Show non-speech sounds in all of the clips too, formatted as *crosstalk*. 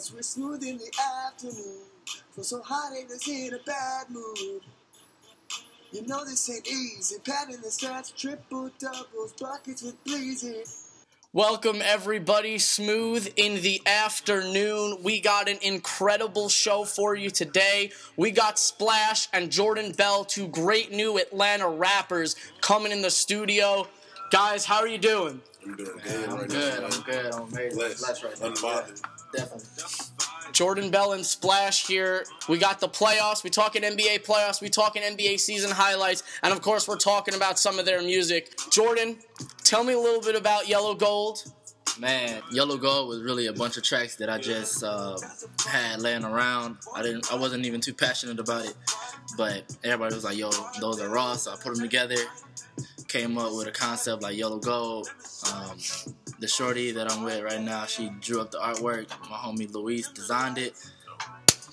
Cause we're smooth in the afternoon. For so hot haters in a bad mood. You know this ain't easy. Patting the stats, triple doubles, buckets with bleezy. Welcome, everybody. Smooth in the afternoon. We got an incredible show for you today. We got Splash and Jordan Bell, two great new Atlanta rappers, coming in the studio. Guys, how are you doing? I'm doing good I'm right good. now. I'm good. I'm amazing. Blessed. Blessed right now. Unbothered. Definitely. Jordan Bell and Splash here. We got the playoffs. We talking NBA playoffs. We talking NBA season highlights, and of course, we're talking about some of their music. Jordan, tell me a little bit about Yellow Gold. Man, Yellow Gold was really a bunch of tracks that I just uh, had laying around. I didn't. I wasn't even too passionate about it, but everybody was like, "Yo, those are raw." So I put them together. Came up with a concept like Yellow Gold. Um, the shorty that I'm with right now, she drew up the artwork. My homie Luis designed it.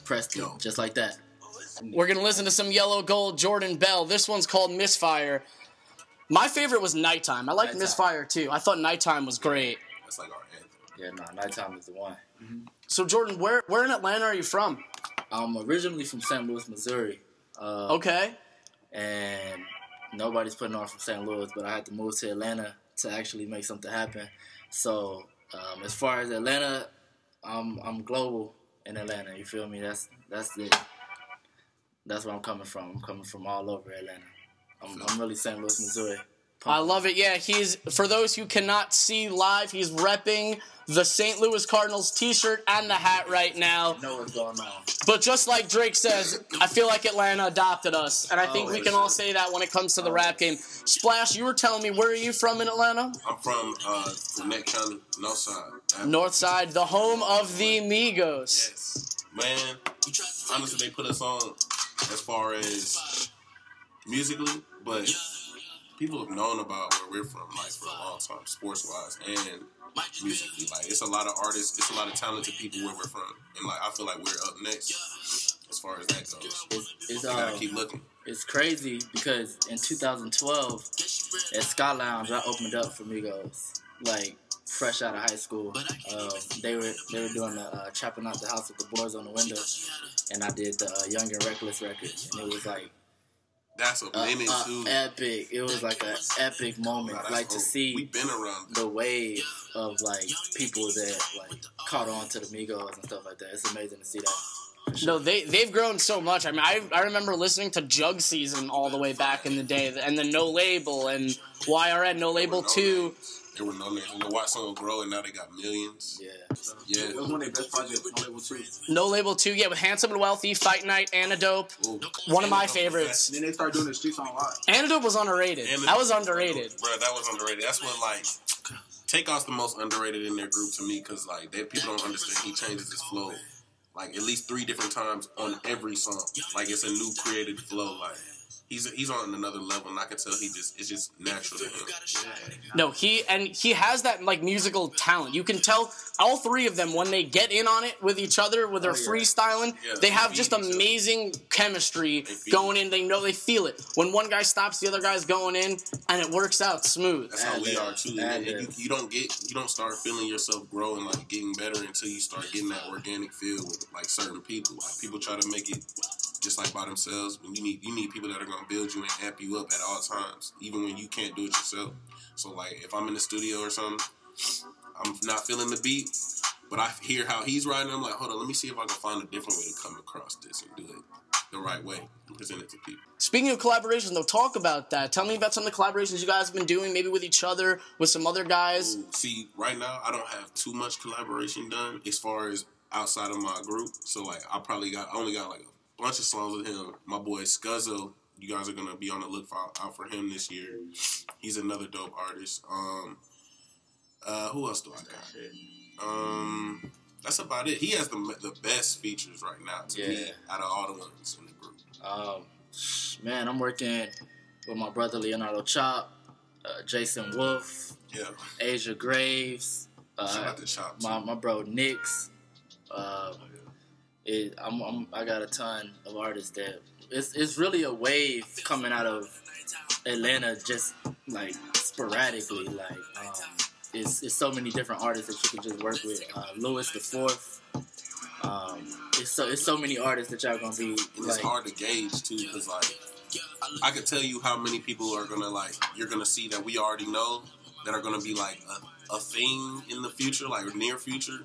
Pressed it just like that. We're gonna listen to some Yellow Gold, Jordan Bell. This one's called Misfire. My favorite was Nighttime. I liked Nighttime. Misfire too. I thought Nighttime was great. That's like our anthem. Yeah, nah, nighttime is the one. So Jordan, where where in Atlanta are you from? I'm originally from St. Louis, Missouri. Uh, Okay. and nobody's putting on from St. Louis, but I had to move to Atlanta to actually make something happen. So um, as far as Atlanta, I'm I'm global in Atlanta. You feel me? That's that's it. That's where I'm coming from. I'm coming from all over Atlanta. I'm, I'm really St. Louis, Missouri. I love it. Yeah, he's for those who cannot see live, he's repping the St. Louis Cardinals t-shirt and the hat right now. know what's going on. But just like Drake says, I feel like Atlanta adopted us, and I think we Oh, can all say that when it comes to the rap game. Splash, you were telling me where are you from in Atlanta? I'm from uh, Gwinnett County, North Side. North Side, the home of the Migos. Yes. Man, honestly, they put us on as far as musically, but people have known about where we're from, like, for a long time, sports-wise and musically. Like, it's a lot of artists, it's a lot of talented people where we're from. And, like, I feel like we're up next as far as that goes. It's, it's, We gotta uh, keep looking. it's crazy because in 2012 at Sky Lounge I opened up for Migos like fresh out of high school. Um, they were they were doing the uh, chopping out the house with the boards on the window, and I did the uh, Young and Reckless record, and it was like That's a minute, uh, too. epic. It was like an epic moment, Nah, that's like to see We've been around the wave of like people that like caught on to the Migos and stuff like that. It's amazing to see that. sure. No, they they've grown so much. I mean, I, I remember listening to Juug Season all the way back in the day, and then No Label and YRN No Label no Two. There were no names. And to watch someone grow, and now they got millions. Yeah. Yeah. That was one of their best projects on label two. No Label Two, yeah, with Handsome and Wealthy, Fight Night, Antidote. Ooh. One of my Antidote was favorites. Then they started doing the streets on live. Antidote was underrated. Antidote That was underrated. Bro, that was underrated. That's what like Takeoff's the most underrated in their group to me because like they, people don't understand he changes his flow like at least three different times on every song. Like it's a new created flow. Like he's he's on another level, and I can tell he just it's just natural to him. No, he and he has that like musical talent. You can tell all three of them when they get in on it with each other with their Oh, yeah. freestyling, Yeah, they they have just amazing chemistry going in. They know they feel it. When one guy stops, the other guy's going in, and it works out smooth. That's how we are too. And, Ad-lib. you, you don't get you don't start feeling yourself growing like getting better until you start getting that organic feel with like certain people. Like people try to make it just like by themselves. When you need you need people that are gonna build you and amp you up at all times, even when you can't do it yourself. So like if I'm in the studio or something, I'm not feeling the beat, but I hear how he's riding. I'm like, hold on, let me see if I can find a different way to come across this and do it the right way and present it to people. Speaking of collaborations, though, talk about that. Tell me about some of the collaborations you guys have been doing, maybe with each other, with some other guys. Ooh, see, right now I don't have too much collaboration done as far as outside of my group. So like I probably got I only got like a bunch of songs with him. My boy Scuzzo, you guys are gonna be on the look for, out for him this year. He's another dope artist. Um uh who else do I got? Um that's about it. He has the the best features right now to me Yeah. out of all the ones in the group. Um, man, I'm working with my brother Leonardo Chop, uh, Jason Wolf, Yeah. Asia Graves, Shout uh, out to Shop. my my bro Nix. Uh, it, I'm, I'm I got a ton of artists that it's it's really a wave coming out of Atlanta, just like sporadically. Like um, it's it's so many different artists that you can just work with. Uh, Lewis the Fourth, Um, it's so it's so many artists that y'all gonna be And it's hard to gauge too, because like I could tell you how many people are gonna like you're gonna see that we already know that are gonna be like a, a thing in the future, like near future.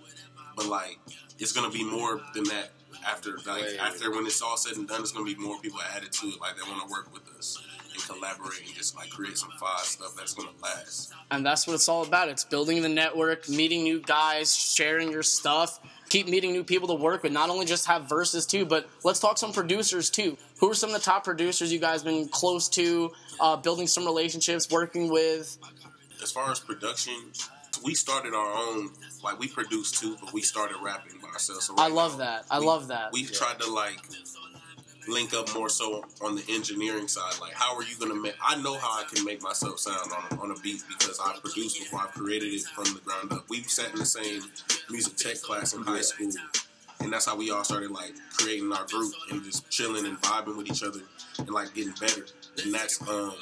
But like it's gonna be more than that after like Right. after when it's all said and done. It's gonna be more people added to it, like they want to work with us and collaborate and just like create some fire stuff that's gonna last. And that's what it's all about. It's building the network, meeting new guys, sharing your stuff, keep meeting new people to work with. Not only just have verses too, but let's talk some producers too. Who are some of the top producers you guys been close to, uh, building some relationships, working with? As far as production, we started our own. Like we produced too, but we started rapping by ourselves. So I love now, that. I we- love that. We've tried to like link up more so on the engineering side. Like, how are you gonna make? I know how I can make myself sound on a, on a beat because I produced before. I've created it from the ground up. We've sat in the same music tech class in high school, and that's how we all started like creating our group and just chilling and vibing with each other and like getting better. And that's um.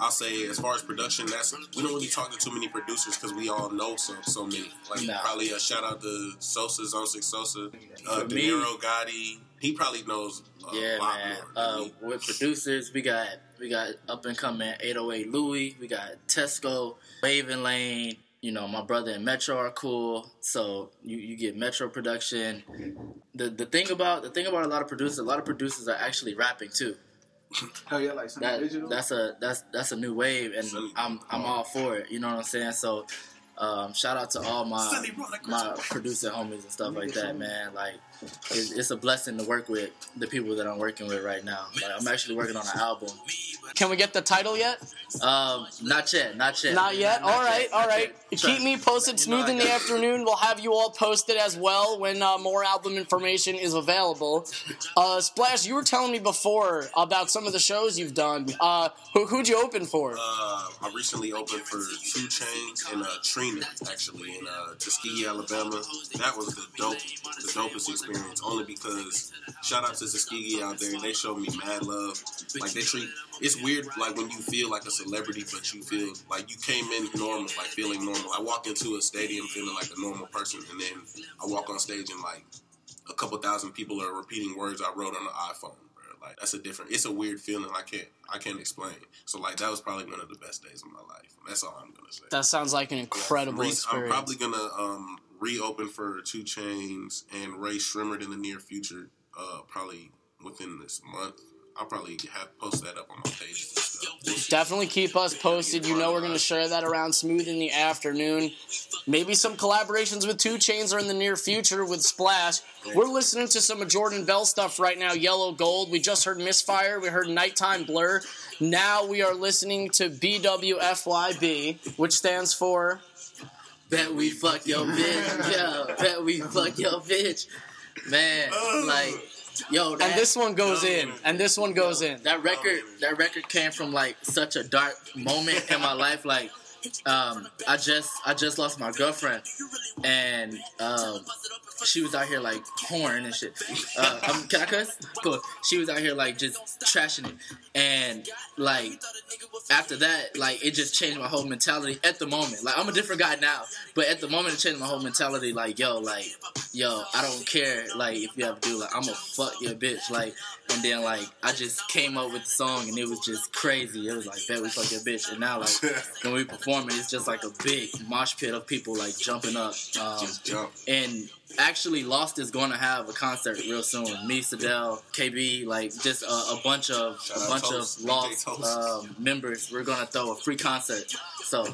I'll say as far as production, that's we don't really talk to too many producers because we all know so so many. Like No. probably a shout out to Sosa, Zone Six Sosa, uh, De Niro Gotti. He probably knows a Yeah, lot man. more Uh, with producers, we got we got up and coming 808 Louis, we got Tesco, Raven Lane. You know, my brother and Metro are cool, so you, you get Metro production. The the thing about the thing about a lot of producers, a lot of producers are actually rapping too. *laughs* Hell yeah, like some That digital. that's a that's that's a new wave, and Sunny. I'm I'm all for it. You know what I'm saying? So, um, shout out to all my my producer homies and stuff like that, man. Like, it's, it's a blessing to work with the people that I'm working with right now. Like, I'm actually working on an album. Can we get the title yet? Um, not yet, not yet, Not yet. all right, yet, all not right. yet. Keep me posted. You Smooth in the afternoon. We'll have you all posted as well when uh, more album information is available. Uh, Splash, you were telling me before about some of the shows you've done. Uh, who who'd you open for? Uh, I recently opened for 2 Chainz and uh, Trina, actually, in uh, Tuskegee, Alabama. That was the dope, the dopest experience. Only because shout out to Tuskegee out there, they showed me mad love. Like they treat. It's weird, like when you feel like a celebrity, but you feel like you came in normal, like feeling normal. I walk into a stadium feeling like a normal person, and then I walk on stage and like a couple thousand people are repeating words I wrote on the iPhone. Bro. Like that's a different. It's a weird feeling. I can't. I can't explain. So like that was probably one of the best days of my life. That's all I'm gonna say. That sounds like an incredible Re- I'm experience. probably gonna um, reopen for 2 Chainz and Rae Sremmurd in the near future. Uh, probably within this month. I'll probably have post that up on my page. And stuff. We'll see. Definitely keep us posted. You know we're going to share that around Smooth in the afternoon. Maybe some collaborations with 2 Chainz are in the near future with Splash. We're listening to some of Jordan Bell stuff right now, Yellow Gold. We just heard Misfire. We heard Nighttime Blur. Now we are listening to BWFYB, which stands for Bet we fuck your bitch, *laughs* yeah. Bet we fuck your bitch, man. Like, yo, that, and this one goes in, oh. and this one goes in. that record that record came from like such a dark moment in my life like um i just i just lost my girlfriend. And um she was out here like horn and shit. Uh um, can i cuss? Cool. She was out here like just trashing it. And like after that like it just changed my whole mentality at the moment. Like i'm a different guy now but at the moment it changed my whole mentality. Like yo like yo i don't care like if you have to do like i'm gonna fuck your bitch. Like and then like I just came up with the song and it was just crazy. It was like bet we fuck your bitch. And now like when we perform it, it's just like a big mosh pit of people like jumping up. Um, Just jump. and actually, Lost is going to have a concert real soon. Me, Sadell, KB, like just a, a bunch of Shout a bunch Toast, of Lost Toast. um, members. We're gonna throw a free concert. So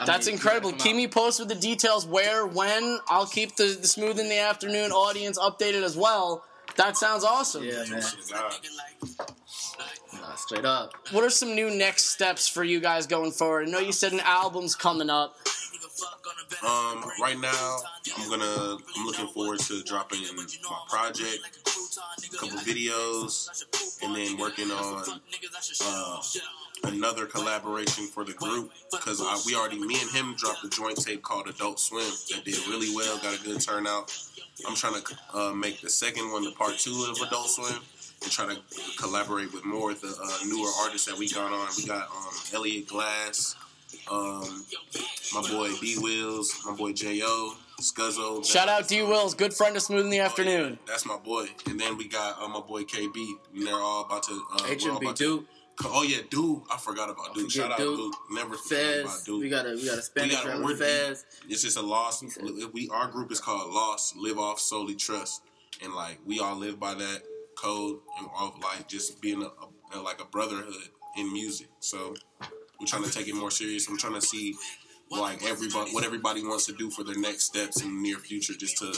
I That's mean, incredible. Keep out. me posted with the details where, when. I'll keep the, the Smooth in the Afternoon audience updated as well. That sounds awesome. Yeah, man. Nah, straight up. What are some new next steps for you guys going forward? I know you said an album's coming up. Um, right now, I'm gonna. I'm looking forward to dropping my project, a couple videos, and then working on uh, another collaboration for the group because we already, me and him dropped a joint tape called Adult Swim that did really well, got a good turnout. I'm trying to uh, make the second one the part two of Adult Swim and try to collaborate with more of the uh, newer artists that we got on. We got um, Elliot Glass, um, my boy B Wills, my boy J.O., Scuzzo. Shout out D Wills, good friend of Smooth in the Oh, yeah, Afternoon. that's my boy. And then we got uh, my boy KB. And they're all about to. Uh, HMB Duke, Oh yeah, Dude. I forgot about Dude. Shout out Dude. Never forget about Dude. We got a we got a Spanish gotta- rapper, we're- Fez. It's just a loss. We our group is called Lost. Live off solely trust, and like we all live by that code and of like just being a, a like a brotherhood in music. So we're trying to take it more serious. I'm trying to see like everybody what everybody wants to do for their next steps in the near future, just to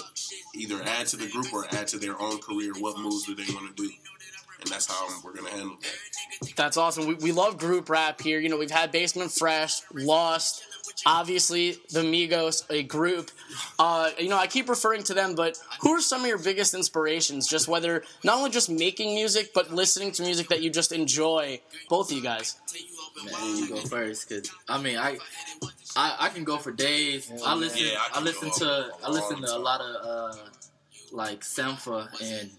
either add to the group or add to their own career. What moves do they want to do? And that's how we're gonna handle that. That's awesome. We, we love group rap here. You know, we've had Basement Fresh, Lost, obviously the Migos, a group. Uh, you know, I keep referring to them, but who are some of your biggest inspirations? Just whether not only just making music, but listening to music that you just enjoy. Both of you guys. Man, you go first, cause I mean I. I, I can go for days. I listen. Yeah, I I, listen to. I listen to a lot of uh, like Sampha and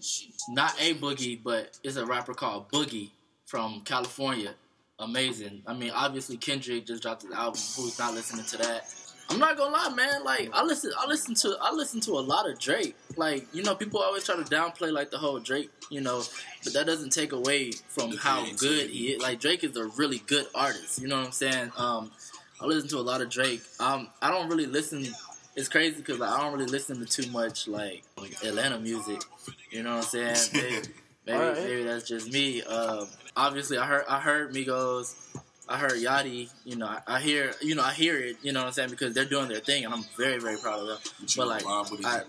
not a boogie, but it's a rapper called Boogie from California. Amazing. I mean, obviously Kendrick just dropped his album. Who's not listening to that? I'm not gonna lie, man. Like I listen, I listen to, I listen to a lot of Drake. Like you know, people always try to downplay like the whole Drake, you know, but that doesn't take away from how good he is. Like Drake is a really good artist. You know what I'm saying? Um, I listen to a lot of Drake. Um, I don't really listen. It's crazy because like, I don't really listen to too much like Atlanta music. You know what I'm saying? *laughs* Maybe, maybe, Alright. maybe that's just me. Um, obviously, I heard I heard Migos. I heard Yachty. You know, I, I hear you know I hear it. You know what I'm saying because they're doing their thing, and I'm very very proud of them. But, But like, vibe with it I.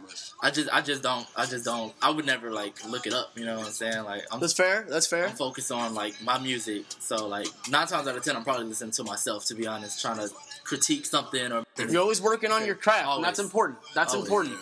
I just I just don't I just don't I would never like look it up. You know what I'm saying? Like I'm That's fair. That's fair. I'm focused on like my music. So like nine times out of ten, I'm probably listening to myself. To be honest, trying to critique something or You're always working on your craft, and that's important. That's Always. important.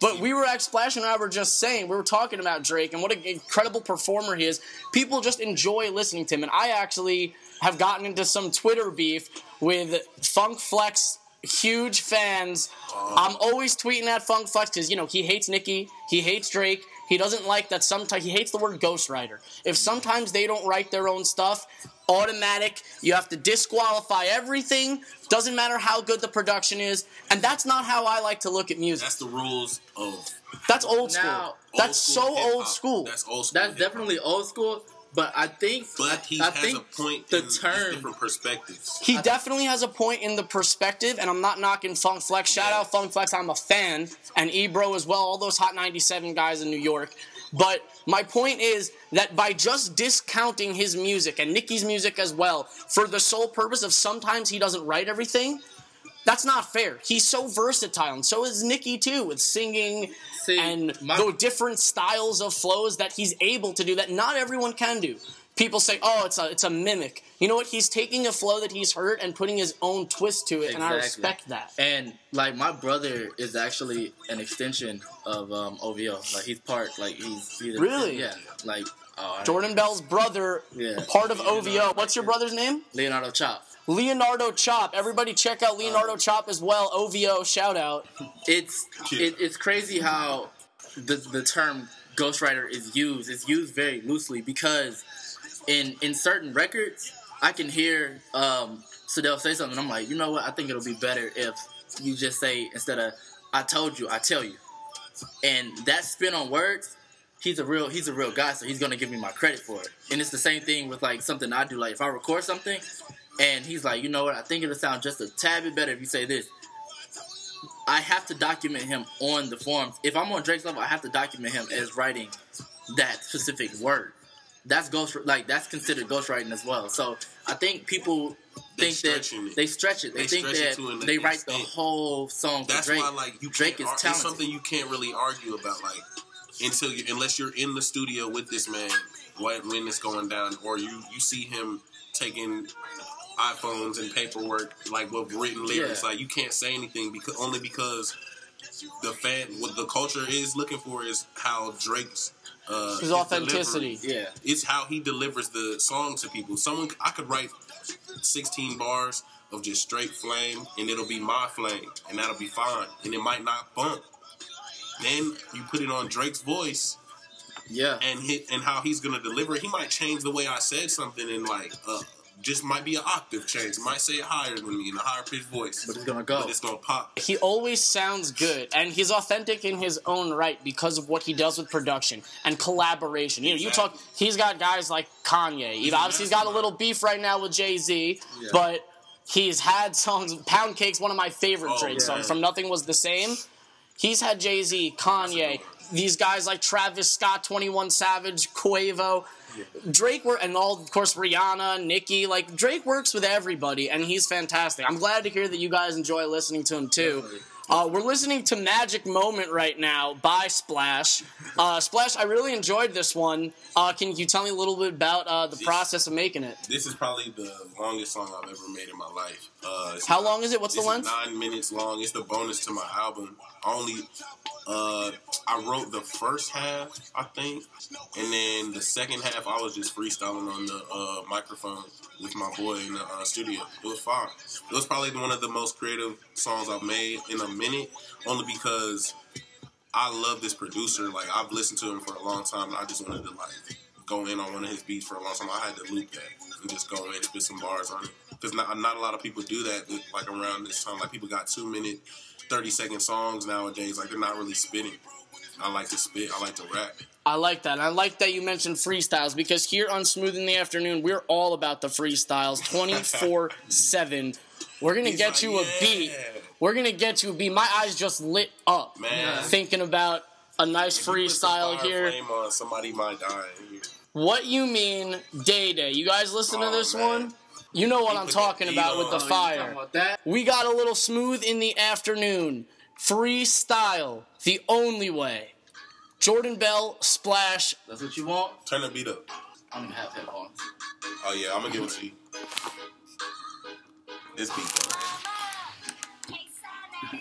But we were at Splash and I were just saying, we were talking about Drake and what an incredible performer he is. People just enjoy listening to him. And I actually have gotten into some Twitter beef with Funk Flex huge fans. Oh. I'm always tweeting at Funk Flex because, you know, he hates Nicki, he hates Drake. He doesn't like that sometimes, he hates the word ghostwriter. If sometimes they don't write their own stuff, automatic, you have to disqualify everything. Doesn't matter how good the production is. And that's not how I like to look at music. That's the rules of That's old school. Now, That's old school so old hip-hop. school. That's old school. that's hip-hop. definitely old school. But I think But he I, I has think a point the in these term different perspectives. He definitely has a point in the perspective, and I'm not knocking Funk Flex. Shout out Funk Flex, I'm a fan, and Ebro as well, all those Hot 97 guys in New York. But my point is that by just discounting his music and Nicki's music as well, for the sole purpose of sometimes he doesn't write everything, that's not fair. He's so versatile, and so is Nicki too, with singing See, and my- the different styles of flows that he's able to do that not everyone can do. People say, "Oh, it's a it's a mimic." You know what? He's taking a flow that he's heard and putting his own twist to it, and I respect that. And like my brother is actually an extension of um, OVO. Like he's part. Like he's, he's Really? yeah. Like oh, Jordan Bell's brother, Yeah. part of OVO. What's your brother's name? Leonardo Chop. Leonardo Chop. Everybody check out Leonardo Chop as well. OVO, shout out. It's it, it's crazy how the the term ghostwriter is used. It's used very loosely because in in certain records, I can hear um, Sadell say something. I'm like, you know what? I think it'll be better if you just say instead of "I told you," "I tell you," and that spin on words. He's a real he's a real guy, so he's gonna give me my credit for it. And it's the same thing with like something I do. Like if I record something, and he's like, you know what? I think it'll sound just a tad bit better if you say this. I have to document him on the forums. If I'm on Drake's level, I have to document him as writing that specific word. That's ghost like that's considered ghostwriting as well. So I think people They think that it. they stretch it. They, They think that they write the whole song for That's Drake. why, like, you Drake can't is ar- It's talented. something you can't really argue about, like, until you, unless you're in the studio with this man when, when it's going down, or you you see him taking iPhones and paperwork, like with written lyrics. Yeah. Like, you can't say anything because only because the fan, what the culture is looking for is how Drake's uh, His authenticity. delivery- yeah. it's how he delivers the song to people. Someone I could write 16 bars of just straight flame, and it'll be my flame, and that'll be fine, and it might not bump. Then you put it on Drake's voice Yeah. and hit and how he's gonna deliver. it. He might change the way I said something in like a, just might be an octave change. Might say it higher than me in a higher pitched voice. But it's gonna go. But it's gonna pop. He always sounds good, and he's authentic in his own right because of what he does with production and collaboration. You know, you talk. He's got guys like Kanye. He- a obviously, he's got a little beef right now with Jay Z, but he's had songs. Pound Cake's one of my favorite Oh, Drake yeah. songs. From Nothing Was the Same. He's had Jay Z, Kanye, these guys like Travis Scott, Twenty One Savage, Quavo. Drake work and all of course Rihanna, Nicki, like Drake works with everybody and he's fantastic. I'm glad to hear that you guys enjoy listening to him too. Uh, we're listening to Magic Moment right now by Splash. Uh, Splash, I really enjoyed this one. Uh, can you tell me a little bit about uh, the process of making it? This is probably the longest song I've ever made in my life. Uh, How not- long is it? What's the length? Nine minutes long. It's the bonus to my album. Only, uh, I wrote the first half, I think, and then the second half I was just freestyling on the uh, microphone with my boy in the uh, studio. It was fine. It was probably one of the most creative songs I've made in a minute, only because I love this producer. Like I've listened to him for a long time, and I just wanted to like go in on one of his beats for a long time. I had to loop that and just go in and spit some bars on it because not not a lot of people do that. Like around this time, like people got two minute, thirty second songs nowadays. Like they're not really spitting. I like to spit. I like to rap. I like that. And I like that you mentioned freestyles because here on Smooth in the Afternoon, we're all about the freestyles 24 7. *laughs* We're going to get like, you a "Yeah." beat. We're going to get you a beat. My eyes just lit up Man. thinking about a nice If freestyle here. on, somebody might die. here. What you mean, Day Day? You guys listen to Oh, this man. one? You know what I'm talking about with the fire. Talking about that? We got a little smooth in the afternoon. Freestyle, the only way. Jordan Bell, Splash. That's what you want. Turn the beat up. I don't even have headphones. Oh yeah, I'm gonna give it to you. This beat though. *laughs*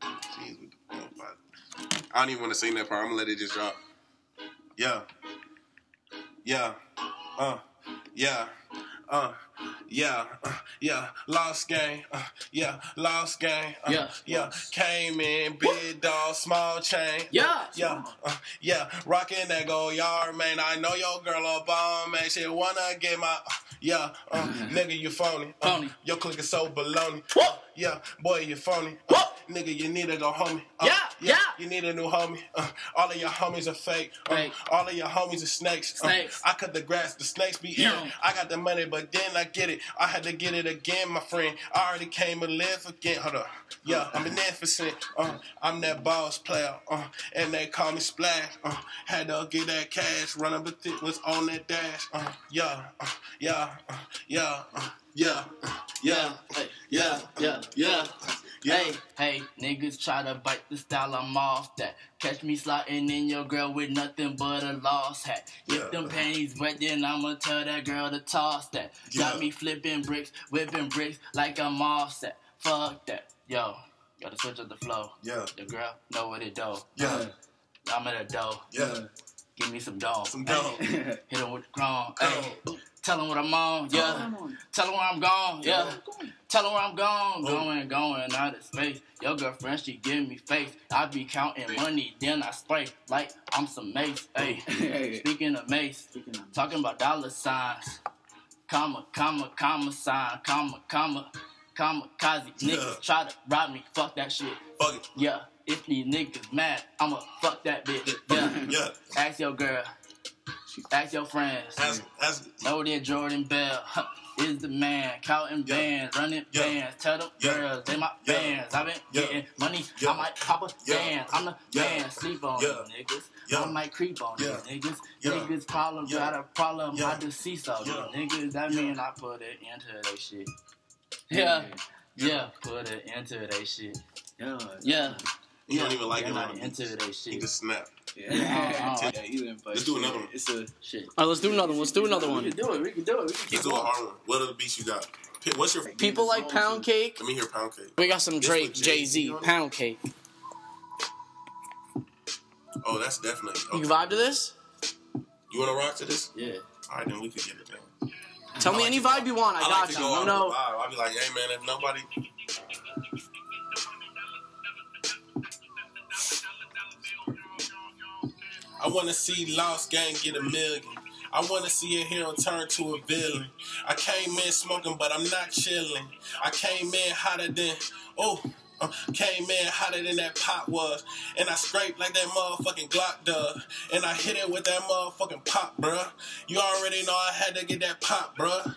Jeez, with the phone, but- I don't even want to sing that part. I'm gonna let it just drop. Yeah. Yeah. Uh. Yeah. Uh. Yeah. Uh, yeah. Lost game. Uh, yeah. Lost game. Uh, Yeah. Yeah. Came in, big dog, small chain. Yeah. Yeah, uh, yeah, rocking that go yard, man. I know your girl a bomb, man. She wanna get my, uh, yeah, uh, nigga, you phony. Uh, Phony. Your click is so baloney. Yeah, boy, you phony. Uh, Nigga, you need to go homie. Uh, Yeah, yeah. You need a new homie. Uh, all of your homies are fake. Uh, Fake. All of your homies are snakes. Uh, Snakes. I cut the grass, the snakes be Yeah. eating. I got the money, but then I get it. I had to get it again, my friend. I already came and live again. Hold up. Yeah, I'm beneficent. Uh, I'm that boss player. Uh, and they call me Splash. Uh, had to get that cash. Running but it was on that dash. Uh, yeah, uh, yeah, uh, yeah, uh, yeah, uh, yeah, Hey, yeah, yeah, yeah. yeah. Hey, hey, niggas try to bite the style, I'm off that. Catch me sliding in your girl with nothing but a lost hat. If Yeah. them panties wet, then I'ma tell that girl to toss that. Got me flipping bricks, whipping bricks like I'm offset. Fuck that. Yo, gotta switch up the flow. Yeah. The girl know what it do. Yeah. I'm at a dough. Yeah. Give me some dough. Some dough. *laughs* Hit her with the chrome. Hey, tell him what I'm on. Yeah. Oh, tell him where I'm going. Yeah. Tell him where I'm going. Oh. Going, going out of space. Your girlfriend, she give me face. I be counting money, then I spray like I'm some mace. *laughs* Hey. Speaking of mace, talking about dollar signs. Comma, comma, comma sign. Comma, comma, kamikaze. Niggas Yeah. try to rob me. Fuck that shit. Fuck it. Yeah. If these niggas mad, I'ma fuck that bitch. *laughs* Yeah. Yeah. Ask your girl. Ask your friends. Ask, ask, Know that Jordan Bell *laughs* is the man. Counting Yeah. bands, running Yeah. bands. Tell them Yeah. girls they my Yeah. bands. i been Yeah. getting money. Yeah. I might pop a Yeah. band. I'm the Yeah. man. Sleep on Yeah. these niggas. Yeah. I might creep on Yeah. these niggas. Yeah. Niggas problem Yeah. got a problem. Yeah. I just see so Yeah. niggas. That Yeah. mean I put it into they shit. Yeah. Yeah. Put it into they shit. Yeah. Yeah. You yeah. don't even like You're it not on the into beats. they He just snap. Yeah. Oh, oh, *laughs* oh, yeah. you didn't play Let's do shit. another one. It's a Shit. All right, let's do another one. Let's do another one. We can do it. We can do it. We can Let's keep do a hard one. What other beats you got? What's your People like Pound Cake. Let me hear Pound Cake. We got some Drake, Jay Jay-Z Z. Pound Cake. Oh, that's definitely. You Okay. vibe to this? You want to rock to this? Yeah. All right, then we can get it down. Tell me like any vibe you want. I, I got like to you. go No, no. with the vibe. I'll be like, hey man, if nobody. I wanna see Lost Gang get a million. I wanna see a hero turn to a villain. I came in smoking, but I'm not chilling. I came in hotter than oh. Uh, came in hotter than that pot was, and I scraped like that motherfucking Glock does, and I hit it with that motherfucking pop, bruh. You already know I had to get that pop, bruh.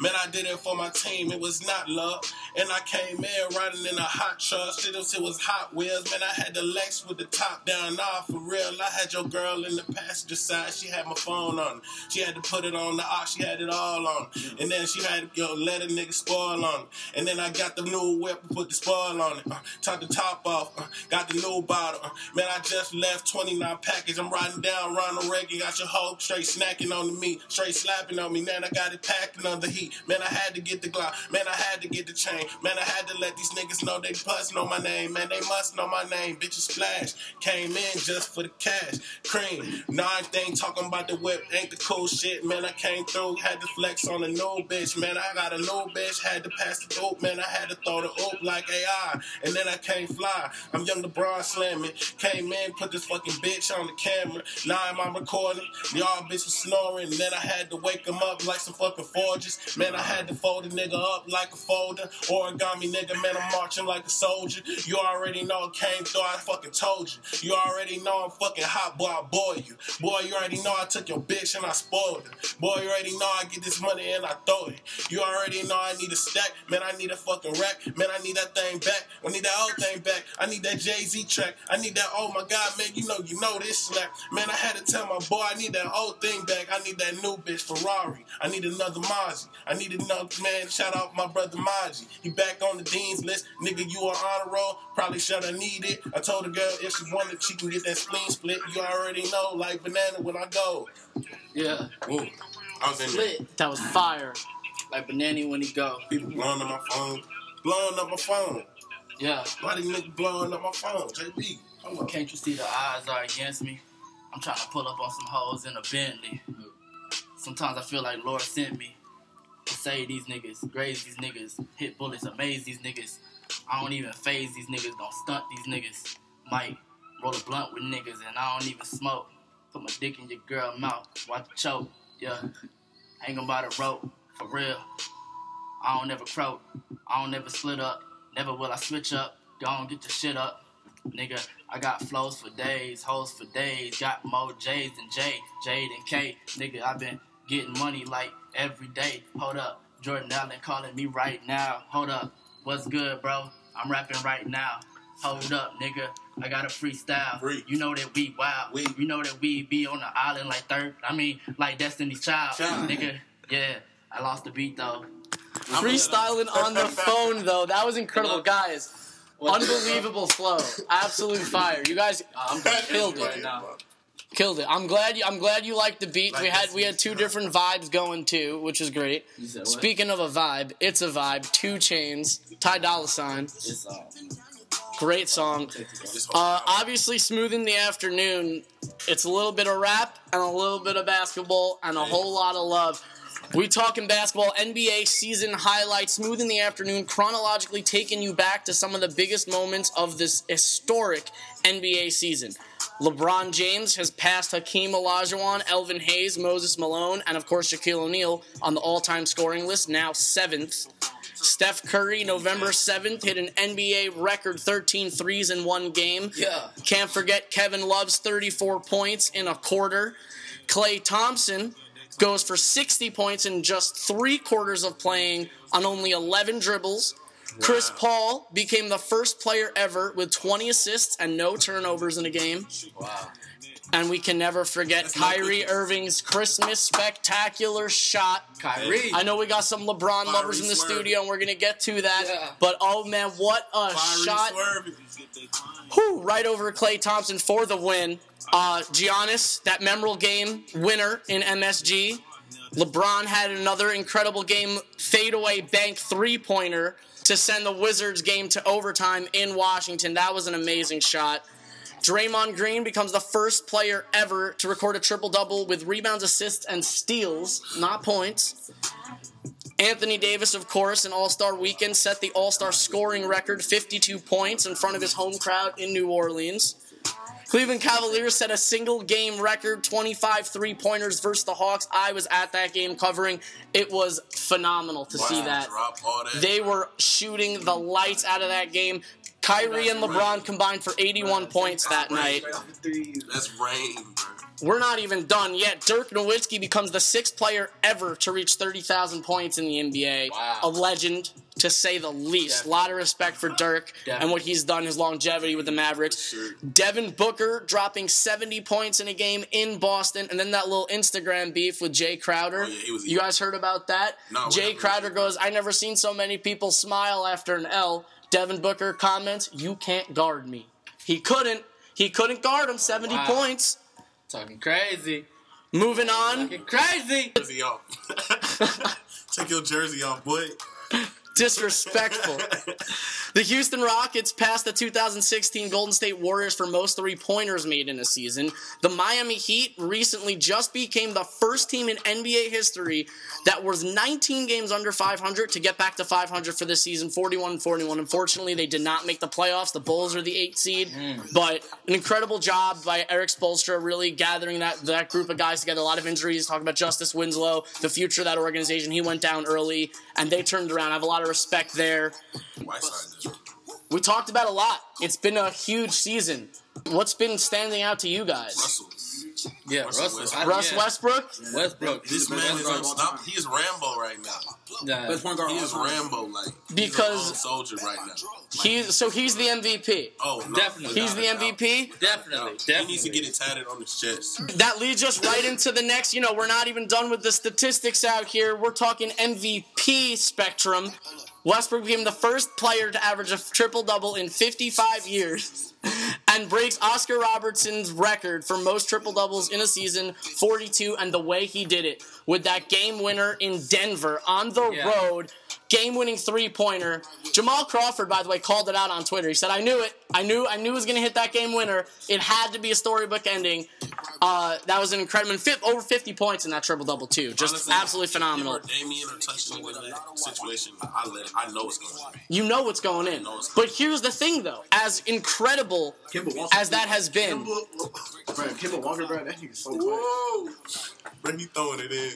Man, I did it for my team. It was not love. And I came in riding in a hot truck. Shit, it was hot wheels. Man, I had the Lex with the top down. Nah, for real. I had your girl in the passenger side. She had my phone on. She had to put it on the ox. She had it all on. And then she had yo, let a nigga spoil on. it. And then I got the new whip and put the spoil on it. Uh, top the top off. Uh, got the new bottle. Uh, man, I just left 29 package. I'm riding down Ronald Reagan. Got your hoe straight snacking on the meat. Straight slapping on me. Man, I got it packing on the heat. Man, I had to get the Glock. Man, I had to get the chain. Man, I had to let these niggas know they must know my name. Man, they must know my name. Bitches splash. Came in just for the cash. Cream. Nine thing talking about the whip. Ain't the cool shit. Man, I came through. Had to flex on a new bitch. Man, I got a new bitch. Had to pass the dope. Man, I had to throw the oop like AI. And then I can't fly. I'm young LeBron slamming. Came in, put this fucking bitch on the camera. Now I'm recording. Y'all bitches snoring. And then I had to wake them up like some fucking forges. Man, I had to fold a nigga up like a folder. Origami nigga, man, I'm marching like a soldier. You already know it came through, I fucking told you. You already know I'm fucking hot, boy, I boil you. Boy, you already know I took your bitch and I spoiled her. Boy, you already know I get this money and I throw it. You already know I need a stack, man, I need a fucking rack. Man, I need that thing back. I need that old thing back. I need that Jay-Z track. I need that, oh my God, man, you know, you know this slap. Man, I had to tell my boy I need that old thing back. I need that new bitch Ferrari. I need another Mozzie. I need another man. Shout out my brother Maji. He back on the dean's list. Nigga, you on honor roll. Probably should have need it. I told the girl if she wanted, she can get that spleen split. You already know, like banana when I go. Yeah. Ooh, I was in there. That was fire. Like banana when he go. People blowing up my phone. Blowing up my phone. Yeah. Why these niggas blowing up my phone? JB. Can't you see the odds are against me? I'm trying to pull up on some hoes in a Bentley. Sometimes I feel like Lord sent me save these niggas, graze these niggas, hit bullets, amaze these niggas. I don't even phase these niggas, don't stunt these niggas. Might roll a blunt with niggas and I don't even smoke. Put my dick in your girl mouth, watch the choke. Yeah, hang by the rope, for real. I don't never croak, I don't never split up, never will I switch up. Don't get your shit up. Nigga, I got flows for days, hoes for days, got more J's than J, Jade and K. Nigga, i been getting money like every day. Hold up, Jordan Allen calling me right now. Hold up, what's good, bro? I'm rapping right now. Hold up, nigga. I got a freestyle. Free. You know that we wild. We. You know that we be on the island like third. I mean, like Destiny's Child. Child. Nigga, yeah. I lost the beat though. Freestyling on the phone though, that was incredible, guys. Unbelievable flow, absolute fire. You guys I'm killed right it. now. Killed it. I'm glad you. I'm glad you liked the beat. we had we had two different vibes going too, which is great. You said what? Speaking of a vibe, it's a vibe. 2 Chainz, Ty Dolla Sign, uh, great song. Uh, obviously, smooth in the afternoon. It's a little bit of rap and a little bit of basketball and a whole lot of love. We talking basketball, NBA season highlights, smooth in the afternoon, chronologically taking you back to some of the biggest moments of this historic NBA season. LeBron James has passed Hakeem Olajuwon, Elvin Hayes, Moses Malone, and of course Shaquille O'Neal on the all-time scoring list, now seventh. Steph Curry, November 7th, hit an NBA record 13 threes in one game. yeah. Can't forget Kevin Love's 34 points in a quarter. Klay Thompson goes for 60 points in just three quarters of playing on only 11 dribbles. Chris Paul became the first player ever with 20 assists and no turnovers in a game. Wow. And we can never forget That's Kyrie. Irving's Christmas spectacular shot. Kyrie. I know we got some LeBron Fiery lovers in the swerve. studio, and we're gonna get to that. Yeah. But oh man, what a Fiery shot! Whew, right over Klay Thompson for the win. Uh, Giannis, that memorable game winner in MSG. LeBron had another incredible game fadeaway bank three pointer to send the Wizards game to overtime in Washington. That was an amazing shot. Draymond Green becomes the first player ever to record a triple double with rebounds, assists, and steals, not points. Anthony Davis, of course, in All Star weekend set the All Star scoring record 52 points in front of his home crowd in New Orleans. Cleveland Cavaliers set a single game record 25 three pointers versus the Hawks. I was at that game covering. It was phenomenal to see Wow, that. That. They were shooting the lights out of that game. Kyrie and LeBron combined for 81 points that night. That's rain, bro. We're not even done yet. Dirk Nowitzki becomes the sixth player ever to reach 30,000 points in the NBA. Wow. A legend, to say the least. A lot of respect for Dirk and what he's done, his longevity with the Mavericks. Sure. Devin Booker dropping 70 points in a game in Boston, and then that little Instagram beef with Jae Crowder. Oh, yeah, you guys heard about that? No, Jae? Crowder goes, I never seen so many people smile after an L. Devin Booker comments, You can't guard me. He couldn't. He couldn't guard him 70 Wow. points. Talking crazy. Moving on. Talking crazy. *laughs* Jersey off. *laughs* Take your jersey off, boy. Disrespectful. *laughs* the Houston Rockets passed the 2016 Golden State Warriors for most three pointers made in a season. The Miami Heat recently just became the first team in NBA history that was 19 games under 500 to get back to 500 for this season, 41 41. Unfortunately, they did not make the playoffs. The Bulls are the eight seed, mm. but an incredible job by Erik Spoelstra really gathering that, that group of guys together. A lot of injuries, talking about Justice Winslow, the future of that organization. He went down early, and they turned around. I have a lot of respect there. We talked about a lot. It's been a huge season. What's been standing out to you guys? Russell. Yeah, Russell Russell. Westbrook. I- Russ yeah. Westbrook? Westbrook. This man is guard of all unstoppable. time. He is Rambo right now. Nah, Best point guard He is. Rambo, like he's a Because- soldier right now. Like, He's so he's the MVP. oh, no, Definitely. He's the without a doubt. MVP. Definitely. He needs to get it tatted on his chest. That leads us right into the next. You know, we're not even done with the statistics out here. We're talking MVP spectrum. Westbrook became the first player to average a triple double in 55 years *laughs* and breaks Oscar Robertson's record for most triple doubles in a season, 42. And the way he did it with that game winner in Denver on the Yeah. road, game winning three pointer. Jamal Crawford, by the way, called it out on Twitter. He said, "I knew it. I knew. I knew it was going to hit that game winner. It had to be a storybook ending." Uh, that was an incredible, and over 50 points in that triple double too. Just Honestly, absolutely phenomenal. If Damien or touched me with that situation, I let it, I know it's going to be. You know what's going in. know it's- But here's the thing, though. As incredible Kemba as that has been, Bro, Kemba Walker, bro, that nigga's so quick. Whoa! But he throwing it in.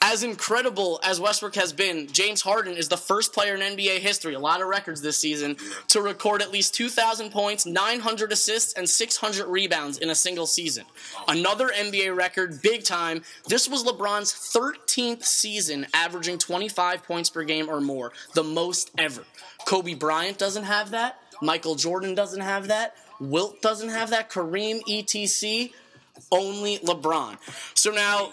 As incredible as Westbrook has been, James Harden is the first player in NBA history, a lot of records this season, to record at least 2,000 points, 900 assists, and 600 rebounds in a single season. Another NBA record, big time. This was LeBron's 13th season, averaging 25 points per game or more, the most ever. Kobe Bryant doesn't have that. Michael Jordan doesn't have that. Wilt doesn't have that. Kareem, etc. Only LeBron. So now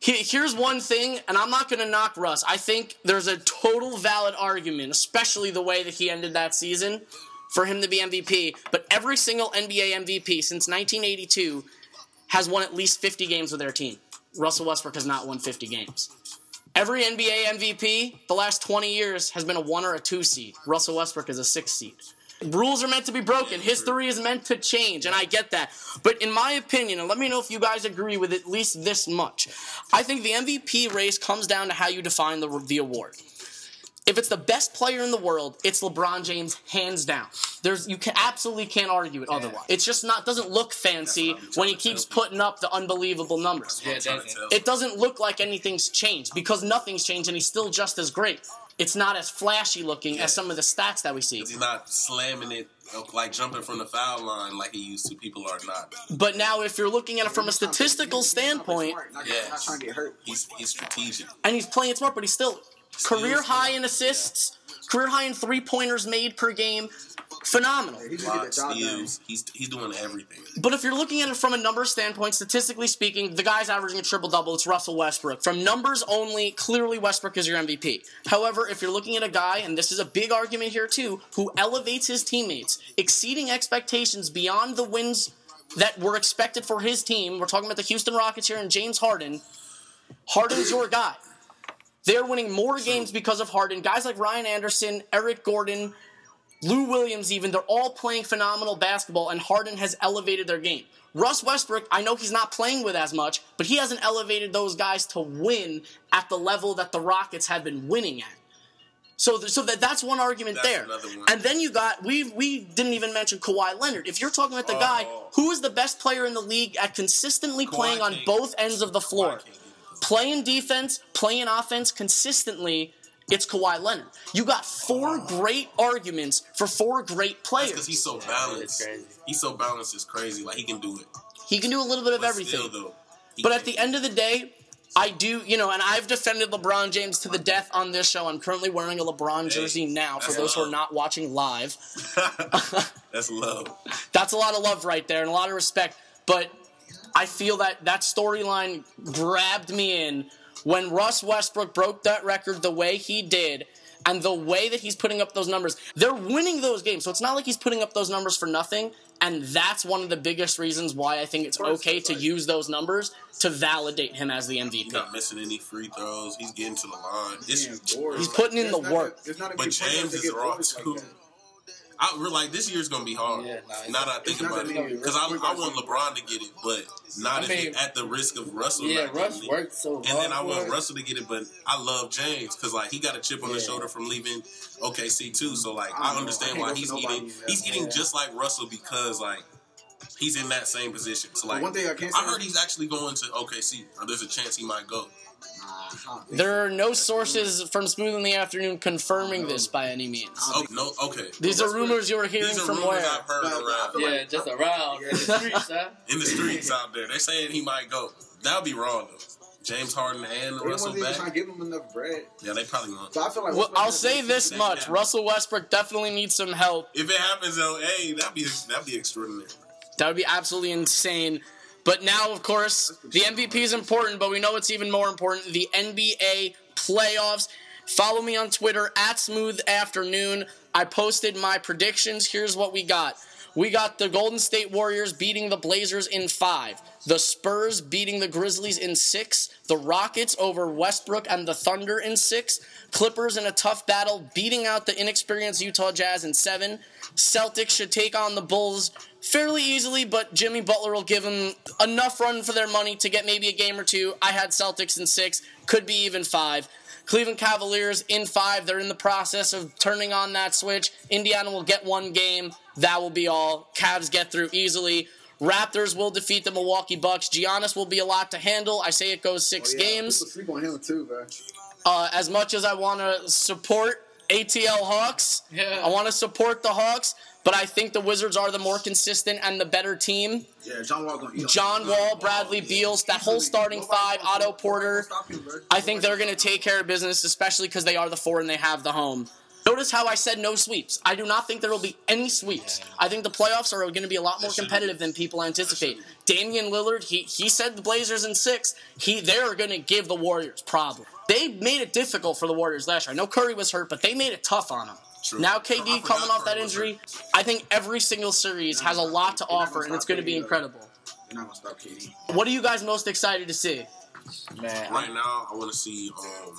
he- here's one thing, and I'm not going to knock Russ. I think there's a total valid argument, especially the way that he ended that season, for him to be MVP. But every single NBA MVP since 1982 has won at least 50 games with their team. Russell Westbrook has not won 50 games. Every NBA MVP the last 20 years has been a one or a two seed. Russell Westbrook is a six seed. Rules are meant to be broken. History is meant to change, and I get that. But in my opinion, and let me know if you guys agree with at least this much, I think the MVP race comes down to how you define the, the award. If it's the best player in the world, it's LeBron James, hands down. There's you can absolutely can't argue it otherwise. It's just not doesn't look fancy That's what I'm when he keeps putting up the unbelievable numbers. Yeah, I'm trying to definitely. tell It doesn't look like anything's changed because nothing's changed and he's still just as great. It's not as flashy looking as some of the stats that we see. He's not slamming it uh, like jumping from the foul line like he used to. People are not. But now, if you're looking at it from a statistical standpoint, Yeah. not trying to get hurt. He's he's strategic. and he's playing smart, but he's still career high in assists, career high in three pointers made per game. Phenomenal. He just get the Blocks, steals. He's he's doing everything. But if you're looking at it from a numbers standpoint, statistically speaking, the guy's averaging a triple double. It's Russell Westbrook. From numbers only, clearly Westbrook is your MVP. However, if you're looking at a guy, and this is a big argument here too, who elevates his teammates, exceeding expectations beyond the wins that were expected for his team, we're talking about the Houston Rockets here and James Harden. Harden's your guy. They're winning more games because of Harden. Guys like Ryan Anderson, Eric Gordon, Lou Williams, even, they're all playing phenomenal basketball, and Harden has elevated their game. Russ Westbrook, I know he's not playing with as much, but he hasn't elevated those guys to win at the level that the Rockets have been winning at. So, th- so that that's one argument That's there. one. And then you got we we didn't even mention Kawhi Leonard. If you're talking about the guy Oh. who is the best player in the league at consistently Kawhi playing on both ends of the floor, Kawhi can't get it. playing defense, playing offense consistently, it's Kawhi Leonard. You got four great arguments for four great That's players. because he's so It's balanced. crazy. He's so balanced. It's crazy. Like he can do it. he can do a little bit of But everything. Still, though, But at the end of the day, I do, you know, and I've defended LeBron James to the death on this show. I'm currently wearing a LeBron jersey now for that's those who are not watching live. *laughs* *laughs* that's love. That's a lot of love right there and a lot of respect. But I feel that that storyline grabbed me in when Russ Westbrook broke that record the way he did and the way that he's putting up those numbers. They're winning those games. So it's not like he's putting up those numbers for nothing. And that's one of the biggest reasons why I think it's okay to use those numbers to validate him as the MVP. He's MVP. not missing any free throws. He's getting to the line. This, Damn, bored. He's Like, putting in the work. A, there's not a But James is get raw, bored like too. I we're like this year's gonna be hard. Yeah, nah, now that I think about it, because I, I want LeBron to get it, but not I at, mean- the, at the risk of Russell. Yeah, Russ worked so hard. And then I want. Russell to get it, but I love James because like he got a chip on his Yeah. shoulder from leaving OKC too. So like I I understand why he's eating. in. He's eating Yeah. just like Russell because like he's in that same position. So like one thing I can't I heard he's actually going to OKC. Or there's a chance he might go. There are no sources from Smooth in the Afternoon confirming oh, this by any means. Oh, oh no, okay. These are rumors you're hearing These are from rumors where? I've heard around. Yeah, like- just around *laughs* in the streets, huh? in the streets out there. They're saying he might go. That would be wrong though. James Harden and They Russell won't even try back. to give him enough bread. Yeah, they probably won't. So I feel like Well, Westbrook I'll say this much: Russell Westbrook definitely needs some help. If it happens though, hey, that'd be that'd be extraordinary. That would be absolutely insane. But now, of course, the MVP is important, but we know it's even more important: the NBA playoffs. Follow me on Twitter at Smooth Afternoon. I posted my predictions. Here's what we got. We got the Golden State Warriors beating the Blazers in five. The Spurs beating the Grizzlies in six. The Rockets over Westbrook and the Thunder in six. Clippers in a tough battle beating out the inexperienced Utah Jazz in seven. Celtics should take on the Bulls fairly easily, but Jimmy Butler will give them enough run for their money to get maybe a game or two. I had Celtics in six, could be even five. Cleveland Cavaliers in five. They're in the process of turning on that switch. Indiana will get one game. That will be all. Cavs get through easily. Raptors will defeat the Milwaukee Bucks. Giannis will be a lot to handle. I say it goes six Oh, yeah, games. People sleep on him too, bro. Uh, as much as I want to support ATL Hawks, Yeah. I want to support the Hawks, but I think the Wizards are the more consistent and the better team. Yeah, John Wall gonna eat. John Wall, Bradley Beals, that whole starting five, Otto Porter. I think they're going to take care of business, especially because they are the four and they have the home. Notice how I said no sweeps. I do not think there will be any sweeps. I think the playoffs are going to be a lot more competitive than people anticipate. Damian Lillard, he he said the Blazers in six. He they're going to give the Warriors problem. They made it difficult for the Warriors last year. I know Curry was hurt, but they made it tough on them. True. Now KD forgot coming off that injury, I think every single series has a lot to offer, and it's going to be incredible. They're not gonna stop KD. What are you guys most excited to see? Man, Right now, I want to see. um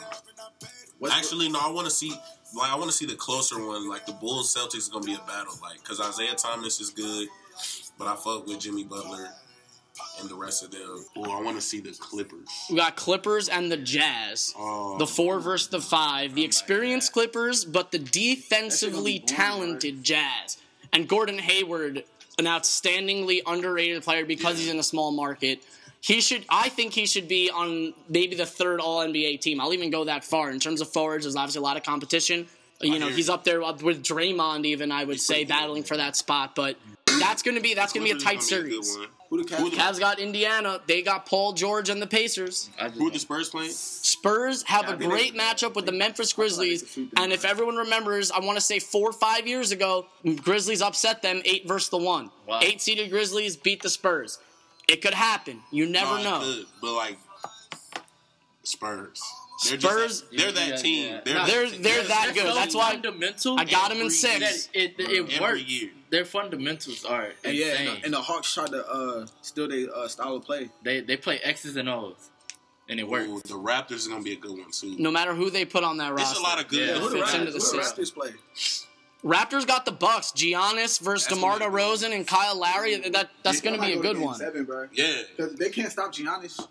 Westbrook- Actually, no, I want to see. Like, I want to see the closer one. Like the Bulls Celtics is gonna be a battle. Like, cause Isaiah Thomas is good, but I fuck with Jimmy Butler and the rest of them. Oh, I want to see the Clippers. We got Clippers and the Jazz. Oh, The four versus the five. The experienced Clippers, but the defensively boring, talented Jazz. And Gordon Hayward, an outstandingly underrated player because he's in a small market. He should, I think he should be on maybe the third All NBA team. I'll even go that far in terms of forwards. There's obviously a lot of competition. You know, he's up there with Draymond, even I would say, pretty good. battling for that spot. But that's going to be that's going to be a tight series. good one. Who the Who Cavs? the- Cavs got Indiana. They got Paul George and the Pacers. Who are the Spurs playing? Spurs have Yeah, a I think great matchup with the Memphis Grizzlies. could sweep them And if everyone remembers, I want to say four or five years ago, Grizzlies upset them eight versus the one. Wow. Eight seeded Grizzlies beat the Spurs. It could happen. You never No, know. could, but like Spurs. They're Spurs- Just, they're that Yeah, team. yeah. They're, Nah, that They're team. they're that good. so That's why fundamental. I got them in six. that it, it Every works. year. Their fundamentals are And yeah, and the, and the Hawks tried to uh, steal their uh, style of play. they they play X's and O's, and it works. Ooh, the Raptors are gonna be a good one too. No matter who they put on that It's roster. a lot of good. Yeah. Who the fits Raptors, into the who the. Raptors play? Raptors got the Bucks. Giannis versus That's DeMar gonna be a good DeRozan and Kyle Lowry. That that's going to be a might good go to one. Seven, bro. Yeah, Because they can't stop Giannis.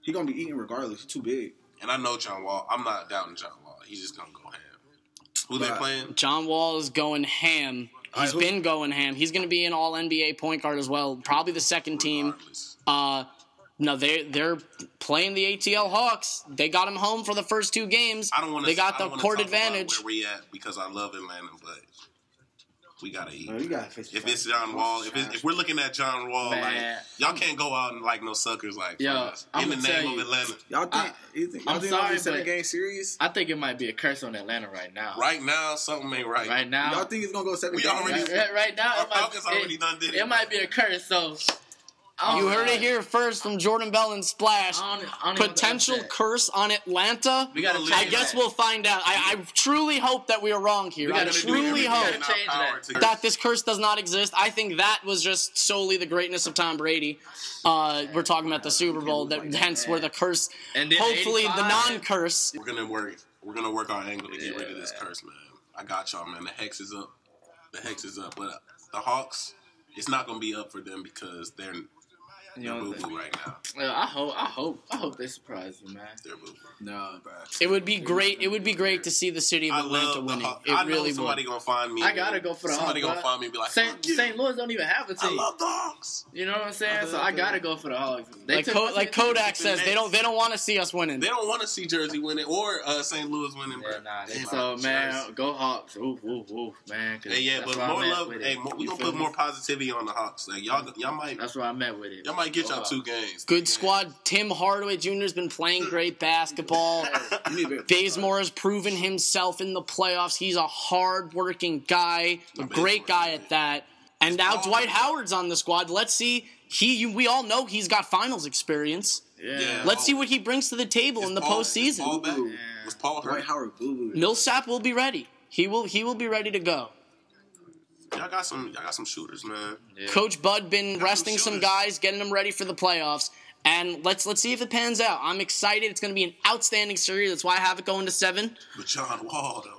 He gonna be eating regardless. He's too big. And I know John Wall. I'm not doubting John Wall. He's just gonna go ham. Who they playing? John Wall is going ham. He's who- been going ham. He's going to be an All NBA point guard as well. Probably the second team. Uh, no, they they're playing the ATL Hawks. They got him home for the first two games. I don't want to. They got the court advantage. Where we at? Because I love Atlanta, but we gotta eat. Bro, you gotta face If it's John Wall, if, it's, if we're looking at John Wall, Man. like y'all can't go out and like no suckers like Yo, in the name tell of you. Atlanta. y'all think, I- you think I'm y'all sorry, sorry, seven but- game series? I think it might be a curse on Atlanta right now. Right now, something ain't right. Right now. Y'all think it's gonna go seven We games? already- right, right- right now, Our it might, Falcons already it, done did it. it might be a curse. So I You heard know. it here first from Jordan Bell and Splash. I don't- I don't know what to Potential curse on Atlanta. We gotta I I guess that. we'll find out. I, I truly hope that we are wrong here. We I gotta do truly hope we gotta change that. that this curse does not exist. I think that was just solely the greatness of Tom Brady. Uh, we're talking about the Super Bowl, that, hence where the curse. And then Hopefully, the non-curse. We're gonna work. We're gonna work our angle to get rid of this curse, man. I got y'all, man. The hex is up. The hex is up. But uh, the Hawks, it's not gonna be up for them because they're You they're know, boo boo right now. well, I hope, I hope, I hope they surprise you, man. They're boo boo. No, bro. It would be great. It would be great to see the city of I Atlanta love the winning. Hawks. It I know really somebody would. gonna find me. I gotta go for the Somebody Hawks, gonna find me and be like, Saint, "Fuck you." St. Louis don't even have a team. I love the Hawks. You know what I'm saying? I So I gotta go for the Hawks. They Like, Co- like. Kodak says, they don't. They don't want to see us winning. They don't want to see Jersey winning or uh, St. Louis winning, bro. Yeah, nah, Damn, so Jersey. man, go Hawks! Ooh, ooh, ooh, man. 'cause Hey, yeah, but more love. Hey, we You gonna put more positivity on the Hawks. Like y'all, y'all might, That's where I'm at with it. y'all might get y'all two games. Good squad. Tim Hardaway Jr. has been playing great basketball. *laughs* You Bazemore has proven himself in the playoffs. He's a hard-working guy, a great guy at that. And now Dwight? Howard's on the squad. Let's see. He, you- we all know he's got finals experience. Yeah. Yeah. Let's see what he brings to the table Is in the Paul- is Paul postseason. back? Ooh. Was Paul Dwight hurt? Howard, boo boo. Millsap will be ready. He will. He will be ready to go. Y'all got some. Y'all got some shooters, man. Yeah. Coach Bud been some resting some shooters. guys, getting them ready for the playoffs. And let's let's see if it pans out. I'm excited. It's going to be an outstanding series. That's why I have it going to seven. But John Wall, though.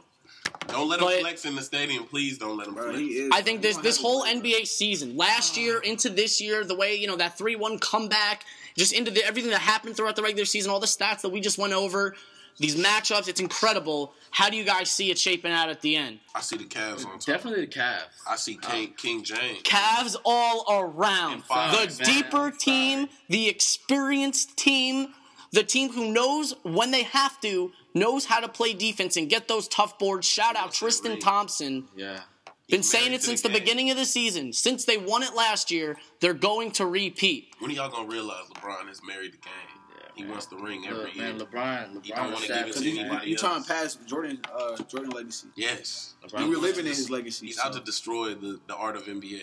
Don't let him But- flex in the stadium, please. Don't let him Bro, flex. is. I think this this whole have to NBA season, last year into this year, the way you know that three one comeback, just into the, everything that happened throughout the regular season, all the stats that we just went over, these matchups, it's incredible. How do you guys see it shaping out at the end? I see the Cavs on top. Definitely the Cavs. I see King, um, King James. Cavs all around. Five, the man. deeper team, the experienced team, the team who knows when they have to, knows how to play defense and get those tough boards. Shout out Tristan? Thompson. Yeah. Been He's saying it since the game. beginning of the season. Since they won it last year, they're going to repeat. When are y'all gonna realize LeBron has married the game? He man. wants the ring every Look, year. man, LeBron, He LeBron don't wanna give it to me, You, man. anybody. you trying to pass Jordan, uh, Jordan legacy. yes. LeBron You was- reliving in his legacy. He's so. out to destroy the, the art of NBA.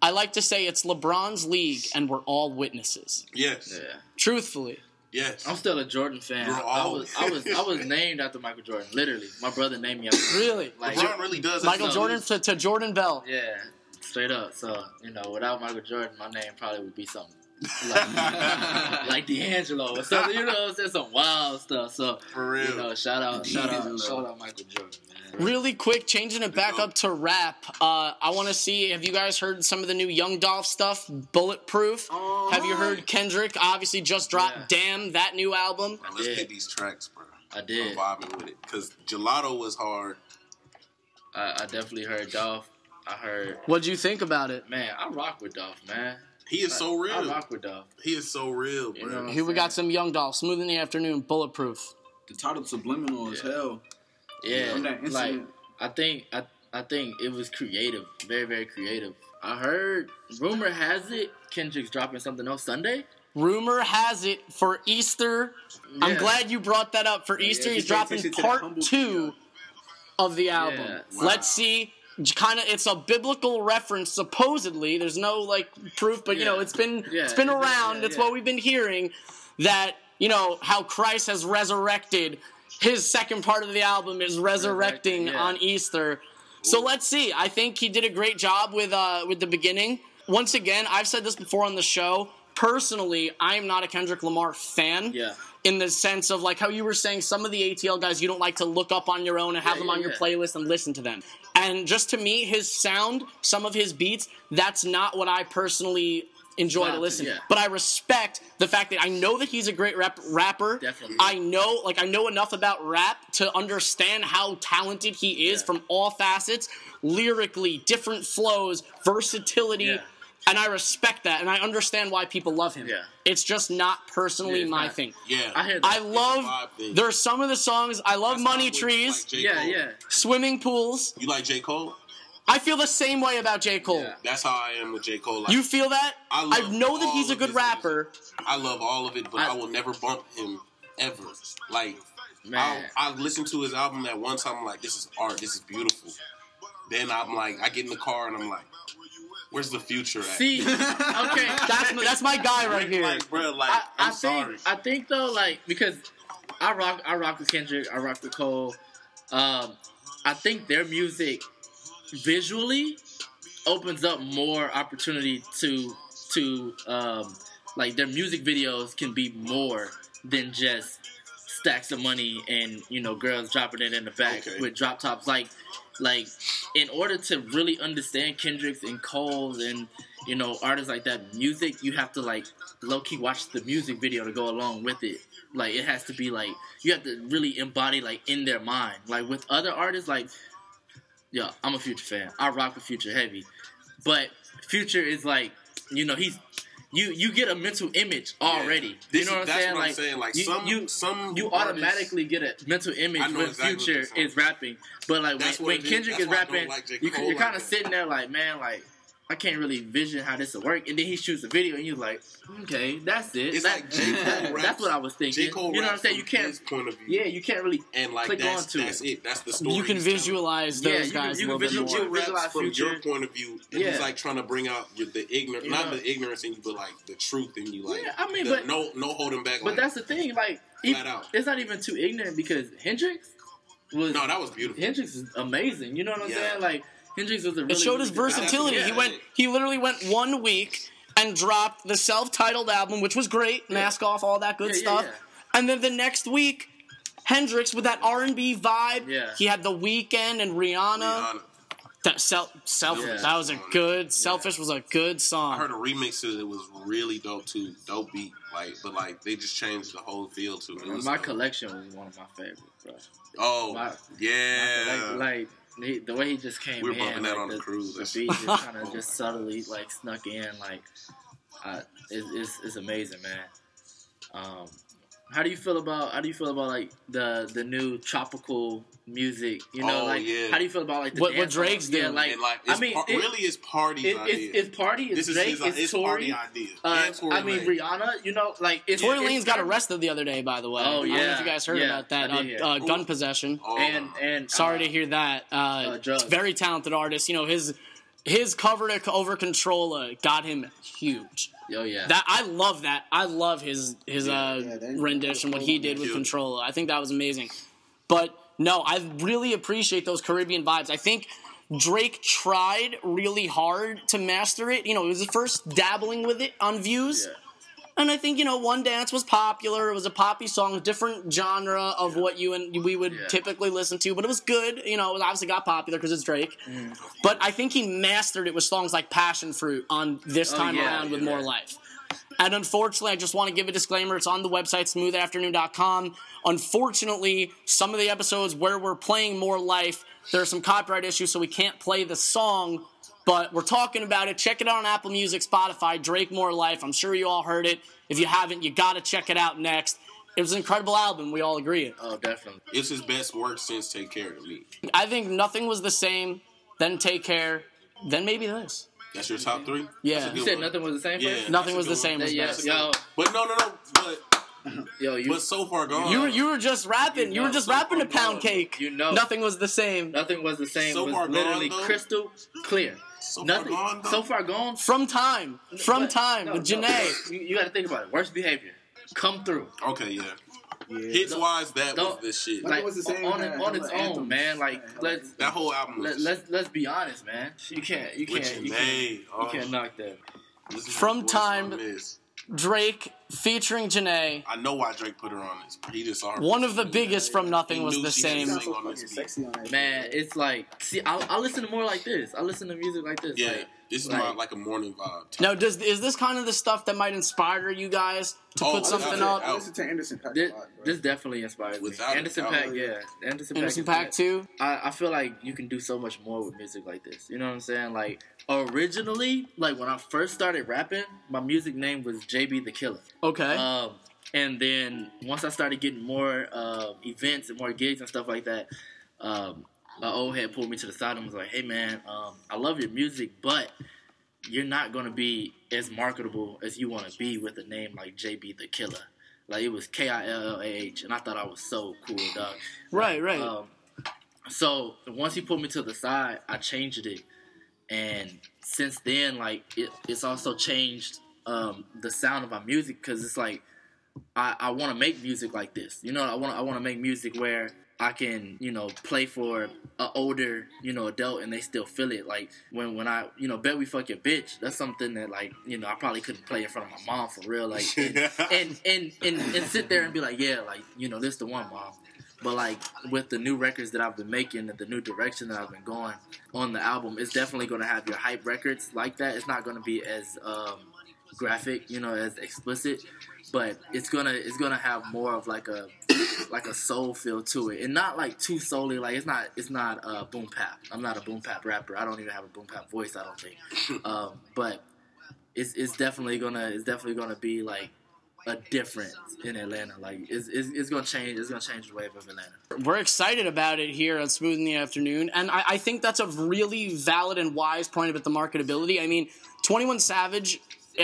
I like to say it's LeBron's league and we're all witnesses. Yes. Yeah. Truthfully. Yes. I'm still a Jordan fan. You're I was, I was, I was *laughs* named after Michael Jordan. Literally, my brother named me after. Really? Like, LeBron really does. Michael Jordan to, to Jordan Bell. Yeah, straight up. So you know, without Michael Jordan, my name probably would be something like, *laughs* like D'Angelo or something. You know, what I'm saying some wild stuff. So For real. you know, shout out, shout out, shout out Michael Jordan, man. Really quick, changing it back up to rap. Uh, I want to see. Have you guys heard some of the new Young Dolph stuff? Bulletproof. Uh-huh. Have you heard Kendrick? Obviously, just dropped Yeah. "Damn" that new album. Bro, let's did. get these tracks, bro. I did. I'm vibing with it because Gelato was hard. I, I definitely heard Dolph. I heard, What'd you think about it? man, I rock with Dolph, man. He is so I real. rock with Dolph. He is so real, You bro. know? Here we got some Young Dolph. Smooth in the afternoon. Bulletproof. The title subliminal as hell. Yeah, From that like. I think I I think it was creative, very very creative. I heard rumor has it Kendrick's dropping something else Sunday. Rumor has it for Easter. I'm glad you brought that up. For Yeah, Easter, yeah, he's dropping attention to that part two of the album. Yeah. Let's see. Kind of, it's a biblical reference. Supposedly, there's no like proof, but you know, it's been Yeah, it's been around. yeah, it's what we've been hearing. That you know how Christ has resurrected. His second part of the album is resurrecting on Easter. So let's see. I think he did a great job with uh, with the beginning. Once again, I've said this before on the show. Personally, I am not a Kendrick Lamar fan. Yeah. In the sense of like how you were saying, some of the ATL guys you don't like to look up on your own and have Yeah, them yeah, on your yeah. playlist and listen to them. And just to me, his sound, some of his beats, that's not what I personally enjoy to to, listen. yeah. But I respect the fact that I know that he's a great rap- rapper. Definitely. I know, like, I know enough about rap to understand how talented he is Yeah. from all facets, lyrically, different flows, versatility. Yeah. And I respect that, and I understand why people love him. Yeah. It's just not personally Yeah, it's my not. thing. Yeah, I hear that. I love. thing. There's some of the songs I love. That's Money trees, like yeah, Cole. yeah. swimming pools. You like J Cole? I feel the same way about J Cole. Yeah. That's how I am with J Cole. Like, You feel that? I love know that he's a good his rapper. I love all of it, but I, I- will never bump him ever. Like Man. I, I listen to his album at one time. I'm like, this is art. This is beautiful. Then I'm like, I get in the car and I'm like, where's the future at? See, okay, *laughs* That's that's my guy right here. Like, bro, like, I, I'm I sorry. think I think though, like because I rock I rock with Kendrick, I rock with Cole. Um, I think their music visually opens up more opportunity to to um, like their music videos can be more than just stacks of money and you know girls dropping it in the back Okay. with drop tops. Like like in order to really understand Kendrick's and Cole's and you know artists like that music you have to like low key watch the music video to go along with it. Like it has to be like you have to really embody like in their mind. Like with other artists like yeah I'm a Future fan. I rock with Future heavy. But Future is like you know he's you you get a mental image already This you know what I'm that's saying what I'm like saying. Like you, some, you some you artists- automatically get a mental image when exactly Future is rapping. But like when, That's when is. Kendrick is why I don't rapping, like you, you're like kind of sitting there like, man, like I can't really vision how this will work. And then he shoots a video, and you're like, okay, that's it. It's That- like J. Cole raps. that's what I was thinking. J. Cole you know what I'm saying? You can't. his point of view. Yeah, you can't really. and like click that's, on to that's it. it. That's the story. You can he's telling. visualize Yeah, those you can- guys you can little visual- more. Visualize raps from your point of view, and Yeah. he's like trying to bring out your, the ignorant, You not the ignorance in you, but like the truth in you. Like, Yeah, I mean, the- but- no, no holding back. But like, that's the thing. Like, he- Flat out. it's not even too ignorant because Hendrix was no, that was beautiful. Hendrix is amazing. You know what I'm Yeah. saying? Like Hendrix was a really It showed his really good- versatility. Yeah. He went. He literally went one week and dropped the self-titled album, which was great. Mask off, all that good Yeah, yeah, stuff. yeah. And then the next week, Hendrix with that R&B vibe. Yeah. He had the Weeknd and Rihanna. Rihanna. That self, self. Yeah. That was a good. Selfish was a good song. I heard a remix of it. It was really dope too. Dope beat, like, but like they just changed the whole feel to it. it was My dope. collection was one of my favorites, bro. Oh, my- yeah. Like, like he, the way he just came We were in, bumping that like, on the the, cruise. the beat just kind Oh of my just subtly like snuck in, like uh, it, it's it's amazing, man. Um, how do you feel about how do you feel about like the the new tropical music? You know, Oh, like yeah. how do you feel about like the What- what dance songs? Drake's Yeah, doing. like, and like, I mean, par- it- really, it's party. it, idea. it's, it's party, it's this is Drake, his, it's Tory. party idea. Uh, I mean Lanez. Rihanna, you know, like it's, Tory it's Lanez got arrested the other day, by the way. Oh, I don't know if yeah. you guys heard Yeah, about that. Uh, did hear. uh, gun possession. Oh, and and Sorry uh, to hear that. Uh, drugs. very talented artist. You know his his cover to over Controlla got him huge. Oh yeah, That I love that. I love his his uh, Yeah, rendition, what he did with Cute. Controlla. I think that was amazing. But no, I really appreciate those Caribbean vibes. I think Drake tried really hard to master it. You know, it was the first dabbling with it on views. Yeah. And I think, you know, One Dance was popular. It was a poppy song, different genre of what you and we would Yeah. typically listen to, but it was good. You know, it obviously got popular because it's Drake. Mm. But I think he mastered it with songs like Passion Fruit on this Oh, time yeah, around with yeah. More Life. And unfortunately, I just want to give a disclaimer. It's on the website, smoothafternoon.com. Unfortunately, some of the episodes where we're playing More Life, there are some copyright issues, so we can't play the song. But we're talking about it. Check it out on Apple Music, Spotify, Drake More Life. I'm sure you all heard it. If you haven't, you got to check it out next. It was an incredible album. We all agree. oh definitely. It's his best work since Take Care to me. I think nothing was the same. Then Take Care. Then maybe this. That's your top three. Yeah. You You said one. nothing was the same. Yeah, first? Nothing was the same one. as Yeah, yo, But no, no, no. But *laughs* yo, you but so far gone. You were you were just rapping. You You, were just so rapping to far pound gone. cake. You know. nothing was the same. nothing was the same. So it was far literally though? crystal clear. so nothing. far gone. Though? so far gone. From time, from But- time no, with no, Jhené. You, you got to think about it. Worst behavior. Come through. Okay, yeah. Yeah. Hits wise, that was don't- the shit. Like- Like was the same on, kind it, on its own, man. Like Yeah, let's that whole album was let, let's let's be honest, man. You can't you With can't you Jhené, can't, you oh. can't knock that. From time- Drake featuring Jhené. I know why Drake put her on this. He just saw her. One of the biggest from Nothing He was the same. to so on this beat. sexy on that. Man, it's like, see, I, I listen to more like this. I listen to music like this. Yeah, like, this is like- my like a morning vibe. Now, does is this kind of the stuff that might inspire you guys to Oh, put something without up? I listen to Anderson Paak This, a lot, bro. this definitely inspires me. Without a Anderson. Paak, yeah. Anderson Paak. Anderson Paak good. too. I, I feel like you can do so much more with music like this. You know what I'm saying? Like originally, like when I first started rapping, my music name was JB the Killer. Okay. Um, and then once I started getting more uh, events and more gigs and stuff like that, um, my old head pulled me to the side and was like, "Hey man, um, I love your music, but you're not gonna be as marketable as you want to be with a name like JB the Killer." Like it was K I L L A H, and I thought I was so cool, dog. right, right. Um, so once he pulled me to the side, I changed it, and since then, like it, it's also changed um, the sound of my music because it's like I, I want to make music like this. You know, I want I want to make music where I can you know play for a older you know adult and they still feel it. Like when when I you know bet we fuck your bitch. That's something that like you know I probably couldn't play in front of my mom for real. Like and *laughs* and, and, and, and sit there and be like yeah like you know this the one mom. But like with the new records that I've been making and the new direction that I've been going on the album, it's definitely going to have your hype records like that. It's not going to be as um, graphic, you know, as explicit, but it's gonna it's gonna have more of like a like a soul feel to it, and not like too solely like it's not it's not uh, boom bap. I'm not a boom bap rapper. I don't even have a boom bap voice. I don't think, um, but it's it's definitely gonna it's definitely gonna be like a difference in Atlanta. Like it's, it's, it's gonna change. It's gonna change the wave of Atlanta. We're excited about it here on Smooth in the Afternoon, and I, I think that's a really valid and wise point about the marketability. I mean, Twenty One Savage,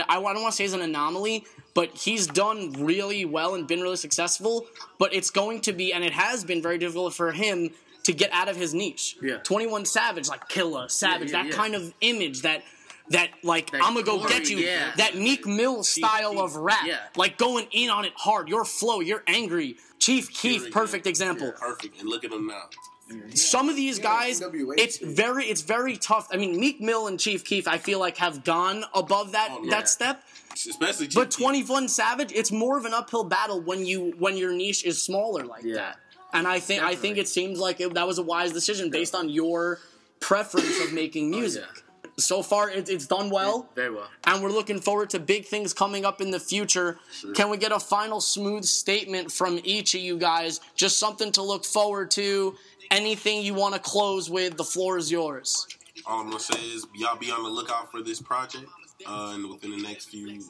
I, don't want to say he's an anomaly, but he's done really well and been really successful. But it's going to be, and it has been very difficult for him to get out of his niche. Yeah. Twenty One Savage, like Killer Savage, yeah, that yeah. kind of image that. That like That I'm gonna go glory, get you. yeah. That Meek Mill style of rap, Yeah. like going in on it hard. Your flow, you're angry. Chief Keef, perfect example Perfect. And look at him now. Some of these guys, it's very, it's very tough. I mean, Meek Mill and Chief Keef, I feel like have gone above that Oh, that step. Especially But Chief Keef. Twenty One Savage, it's more of an uphill battle when you when your niche is smaller like Yeah. that. And I think I think it seems like it, that was a wise decision based on your preference of making oh, music. So far, it, it's done well Very well. and we're looking forward to big things coming up in the future. Can we get a final smooth statement from each of you guys? Just something to look forward to. Anything you want to close with? The floor is yours. All I'm gonna say is y'all be on the lookout for this project. Uh, and within the next few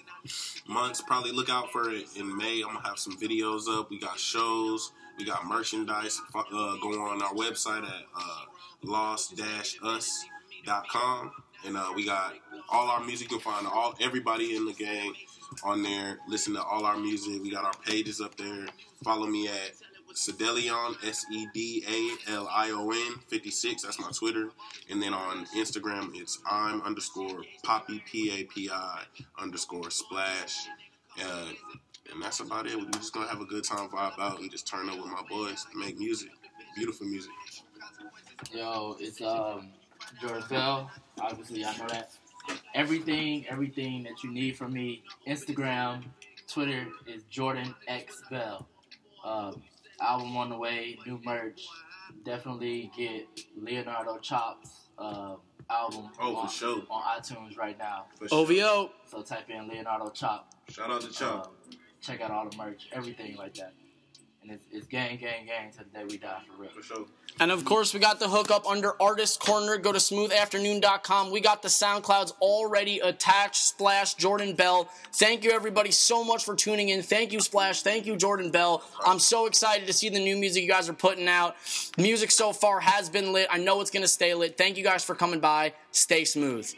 months, probably look out for it in May. I'm gonna have some videos up. We got shows. We got merchandise uh, going on our website at uh, lost-us.com, and uh, we got all our music. You can find all everybody in the gang on there. Listen to all our music. We got our pages up there. Follow me at Sedalion, S E D A L I O N 56. That's my Twitter. And then on Instagram, it's I'm underscore Papi, P A P I underscore splash. Uh, and that's about it. We're just going to have a good time, vibe out, and just turn up with my boys make music. Beautiful music. Yo, it's um Jordan Bell. Obviously, I know that. Everything, everything that you need from me, Instagram, Twitter is Jordan X Bell. Um, album on the way, new merch. Definitely get Leonardo Chops um, album Oh, for on, sure. on iTunes right now. For sure. OVO. So type in Leonardo Chop. Shout out to Chop. Um, check out all the merch, everything like that. And it's, it's gang, gang, gang till the day we die for real. For sure. And of course, we got the hookup under Artist Corner. Go to smoothafternoon.com. We got the SoundClouds already attached. Splash, Jordan Bell. Thank you, everybody, so much for tuning in. Thank you, Splash. Thank you, Jordan Bell. I'm so excited to see the new music you guys are putting out. Music so far has been lit. I know it's going to stay lit. Thank you guys for coming by. Stay smooth.